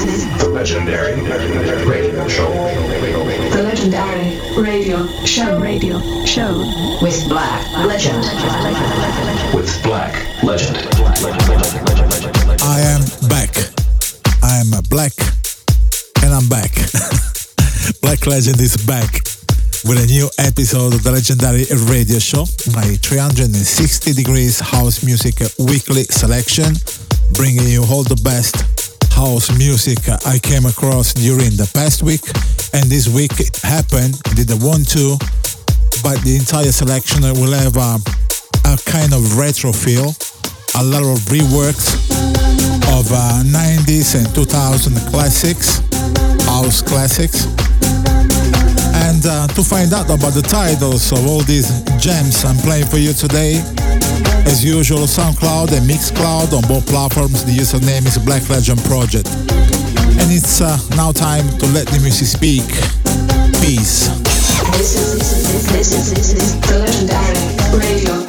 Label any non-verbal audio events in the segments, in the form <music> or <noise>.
This is the legendary radio show. The legendary radio show radio show with Black Legend. With Black Legend. I am back. I am black and I'm back. <laughs> black Legend is back with a new episode of the legendary radio show, my 360 degrees house music weekly selection bringing you all the best house music I came across during the past week. And this week it happened, I did a one-two, but the entire selection will have a, a kind of retro feel, a lot of reworks of uh, 90s and 2000 classics, house classics. And uh, to find out about the titles of all these gems I'm playing for you today, as usual, SoundCloud and Mixcloud on both platforms. The username is Black Legend Project. And it's uh, now time to let the music speak. Peace. This is this is this is the legendary radio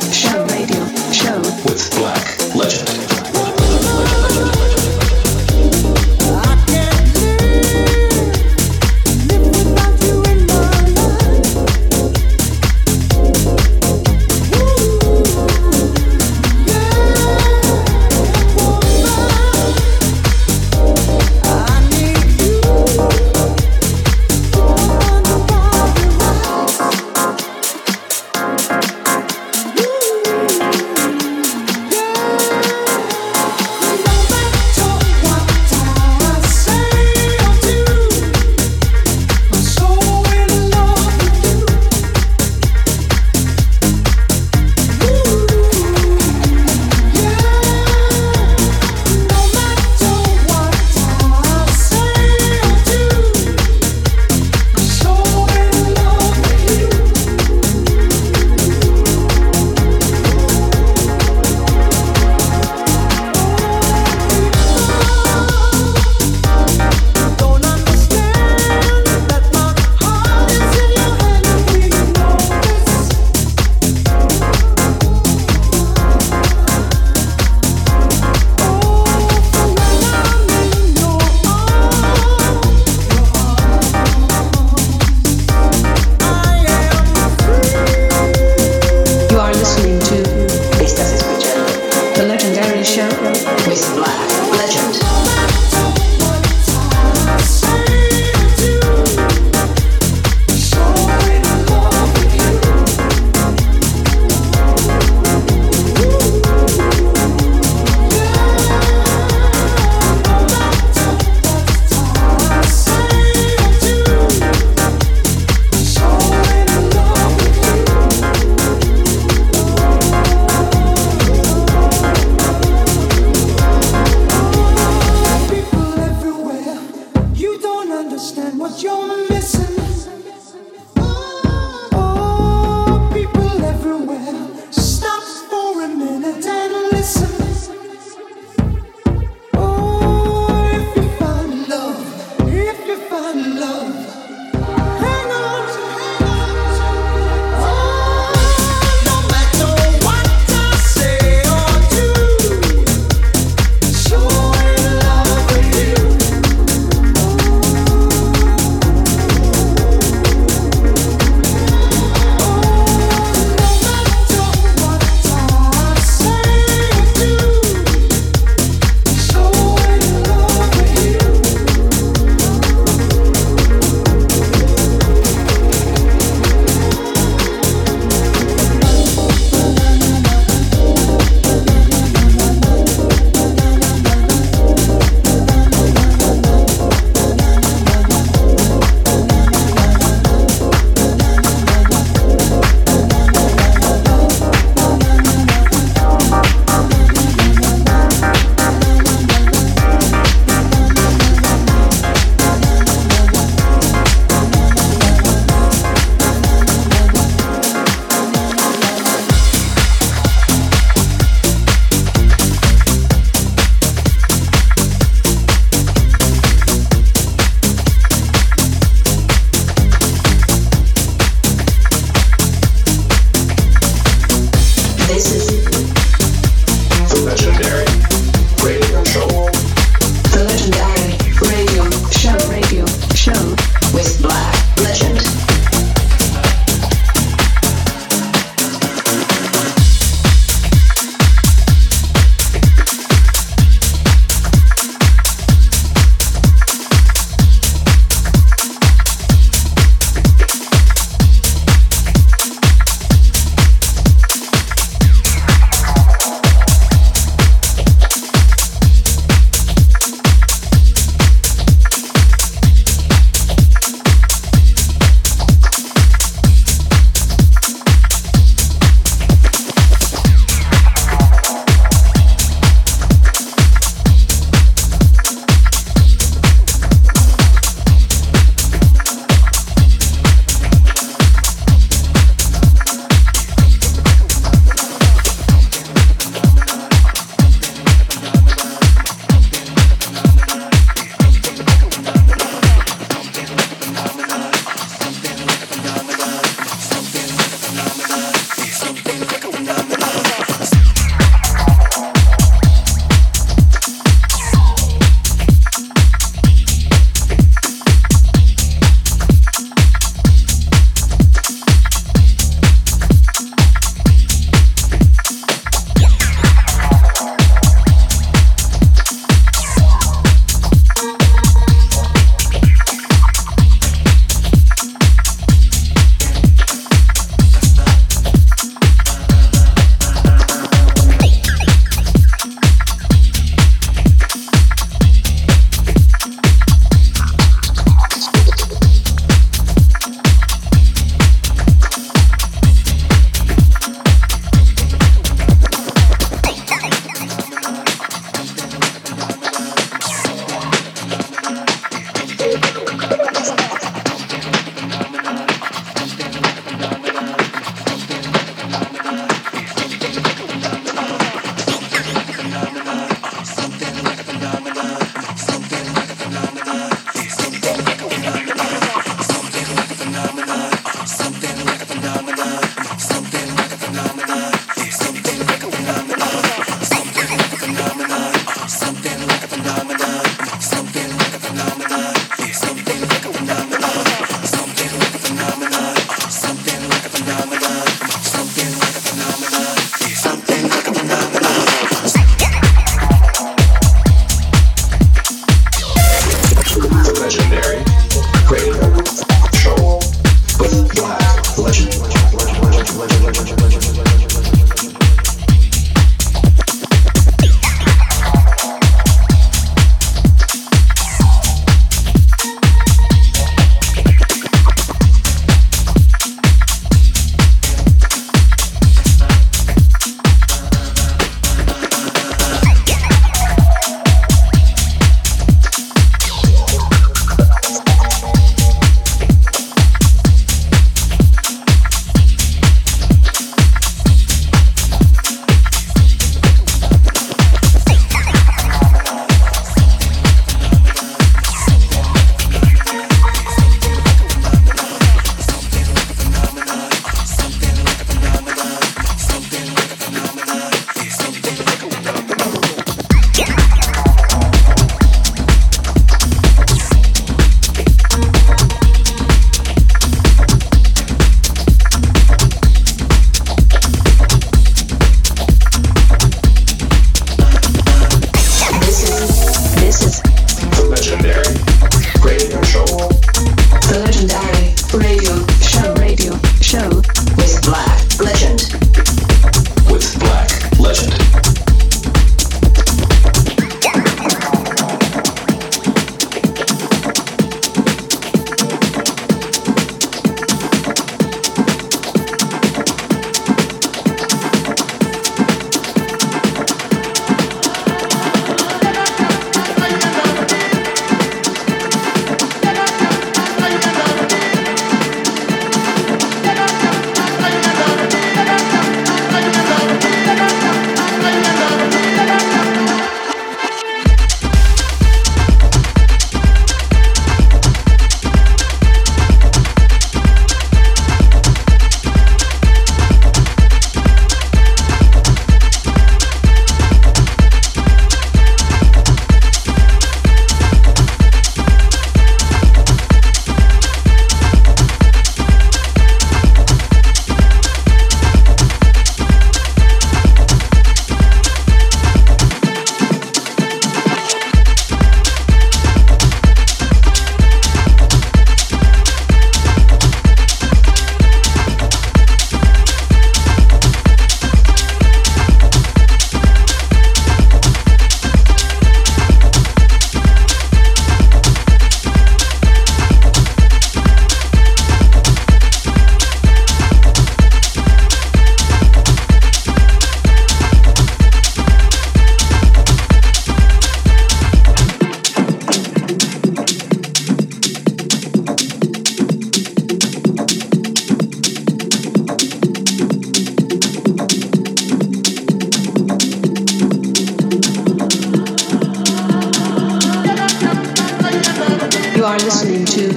are listening to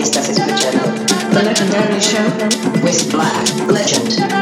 Estás escuchando The Legendary Show with Black Legend.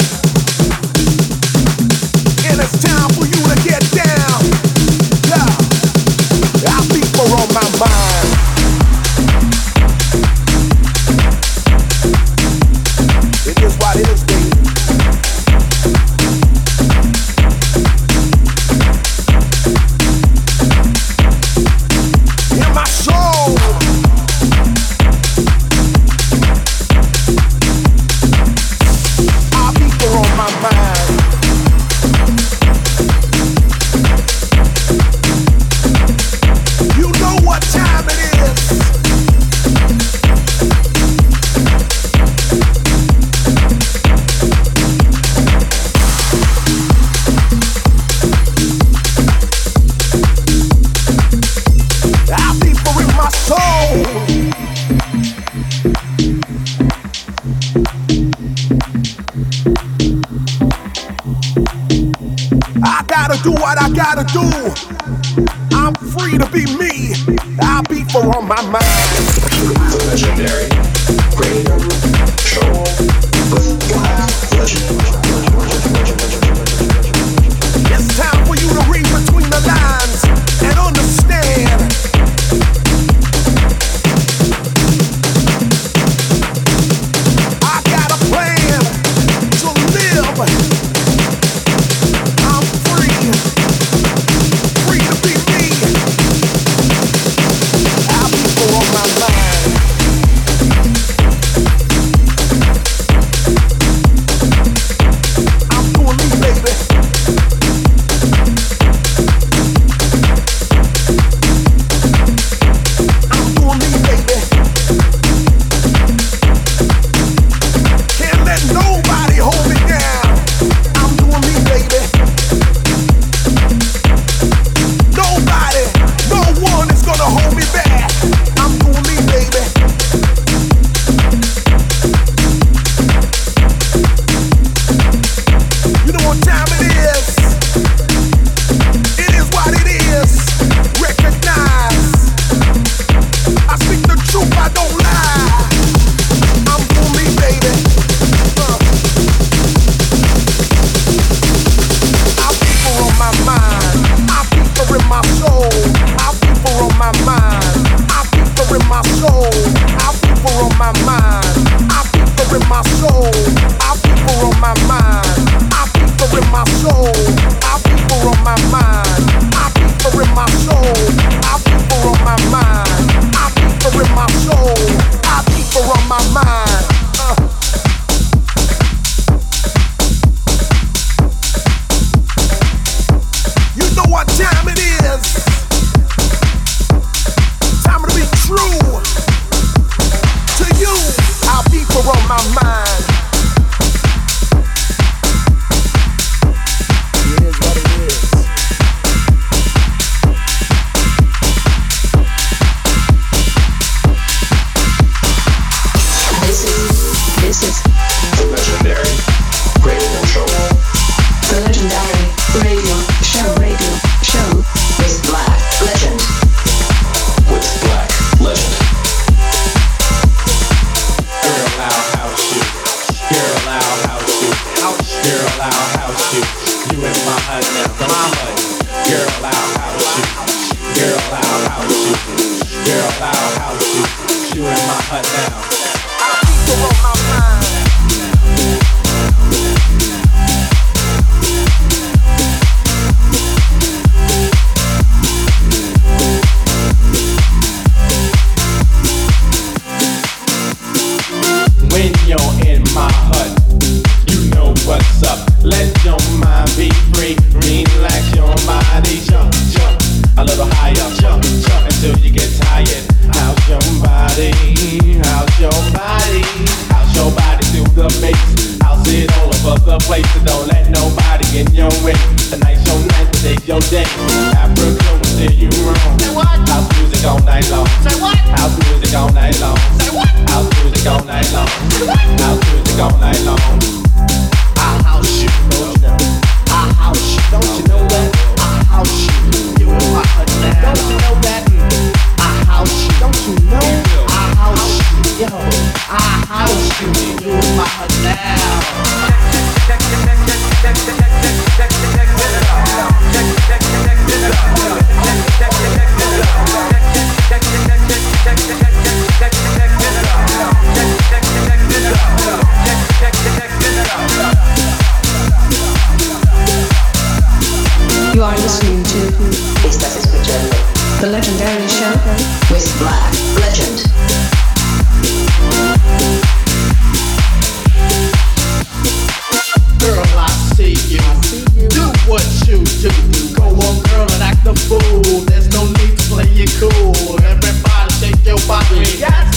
Go on, girl, and act fool. There's no need to play it cool. Everybody shake your body. Got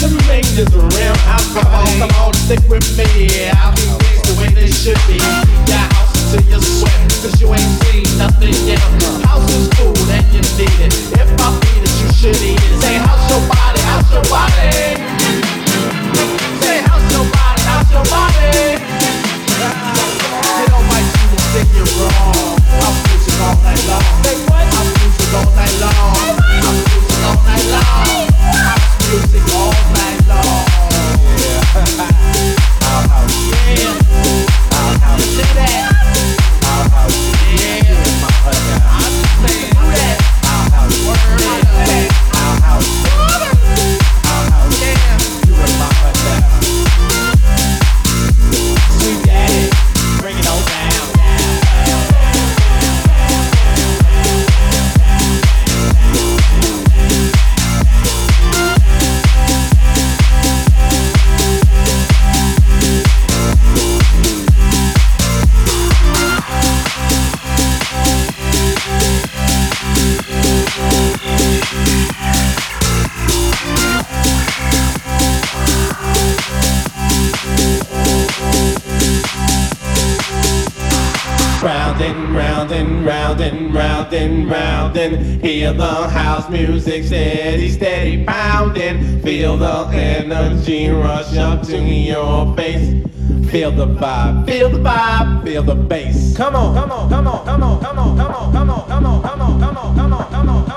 real. Come on, stick with me. I'll be the way they should be. House you ain't seen nothing yet. House is and you need it. If I it, you should. Say, house your body, house your body. Say, house your body, house your body. Get on my and sing music all night long. Hear the house music steady, steady pounding. Feel the energy rush up to your face. Feel the vibe, feel the vibe, feel the bass. Come on, come on, come on, come on, come on, come on, come on, come on, come on, come on, come on, come on.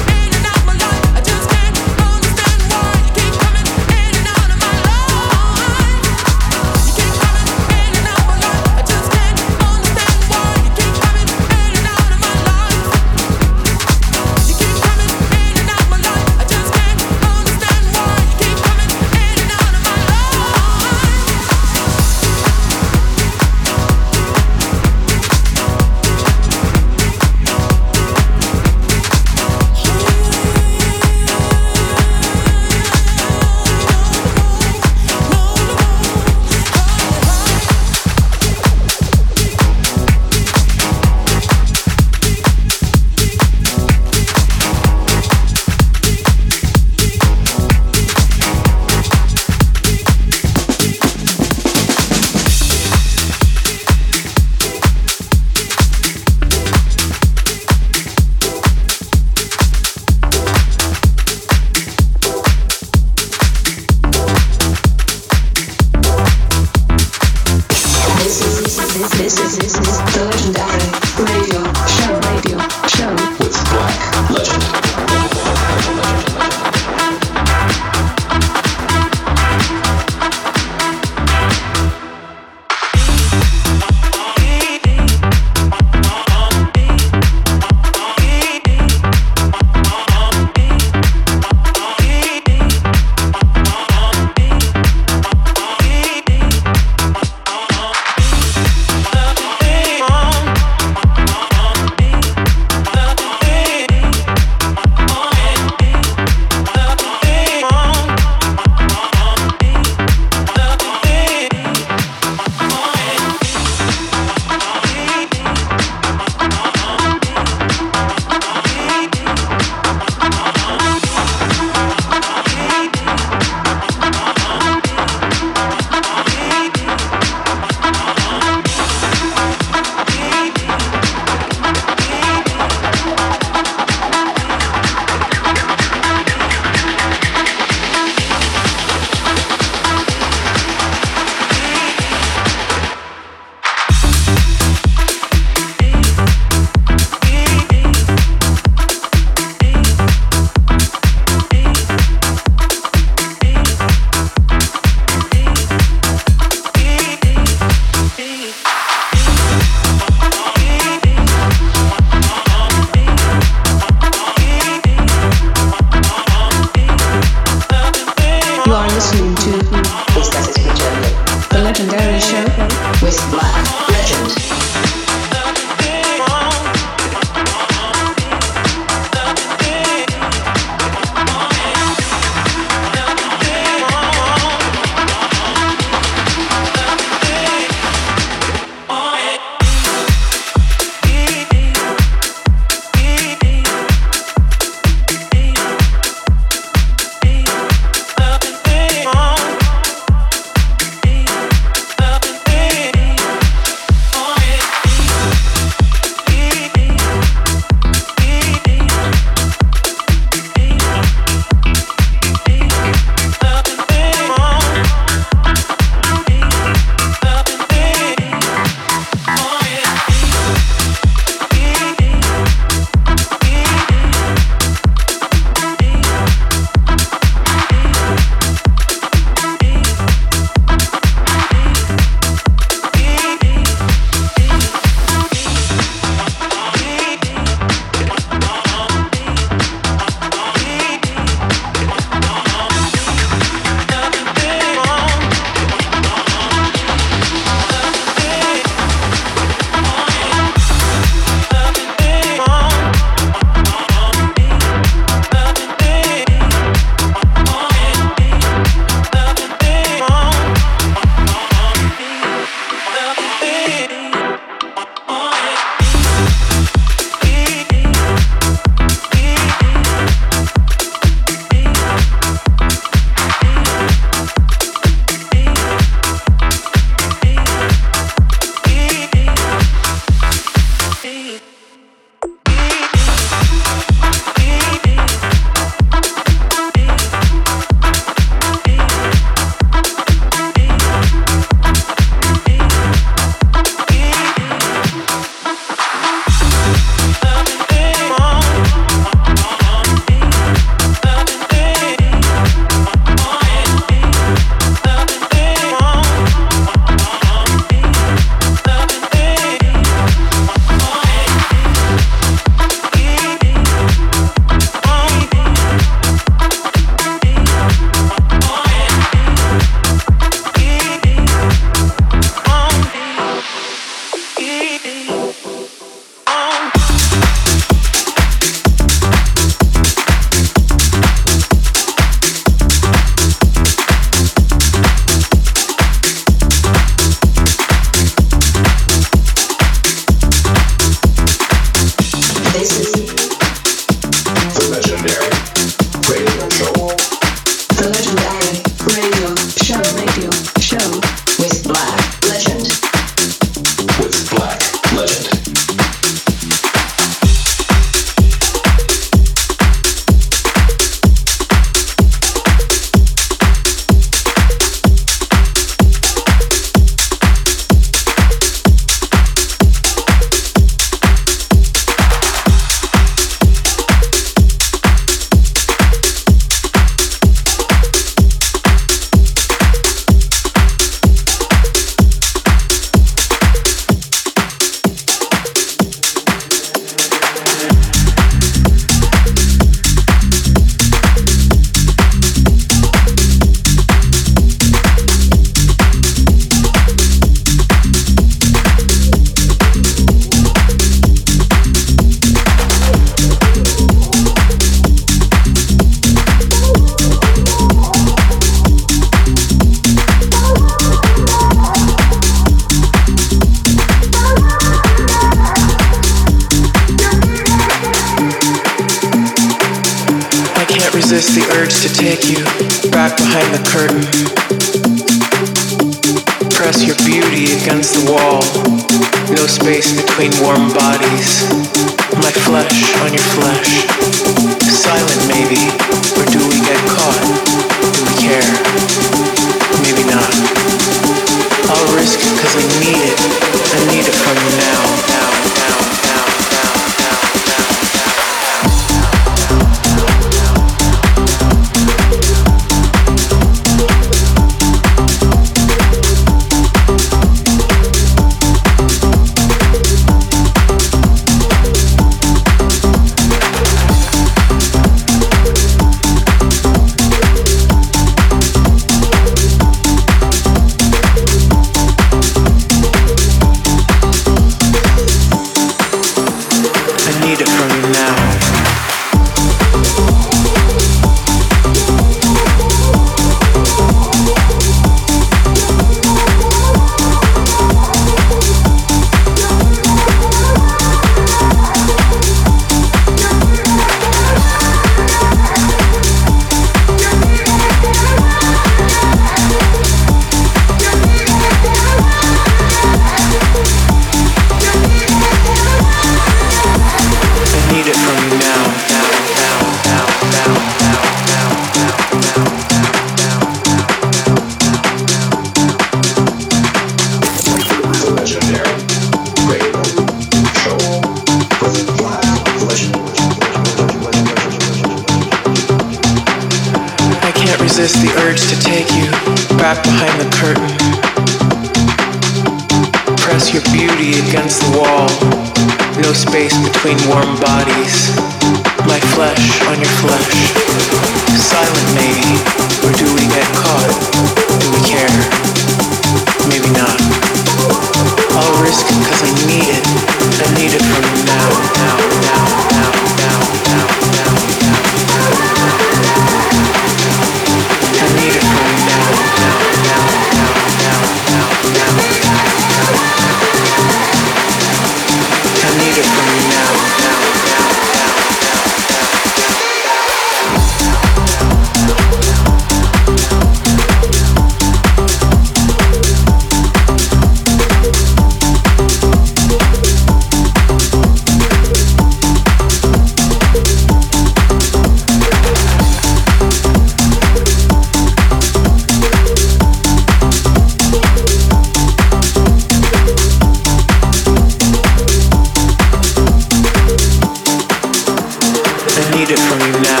It from now,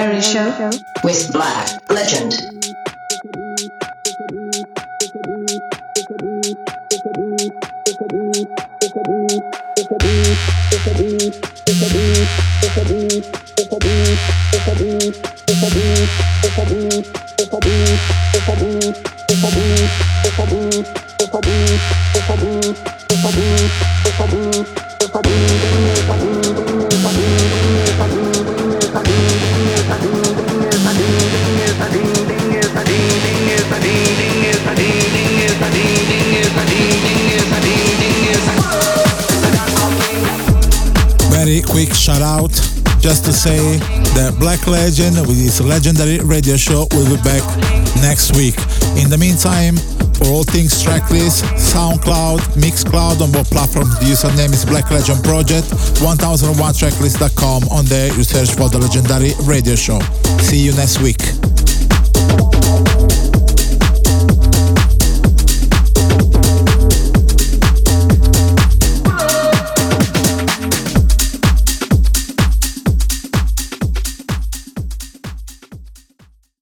Legendary Show with Black Legend. Say that Black Legend with his legendary radio show will be back next week. In the meantime, for all things tracklist, SoundCloud, Mixcloud, on both platforms. the username is Black Legend Project, 1001tracklist.com. On there you search for the legendary radio show. See you next week.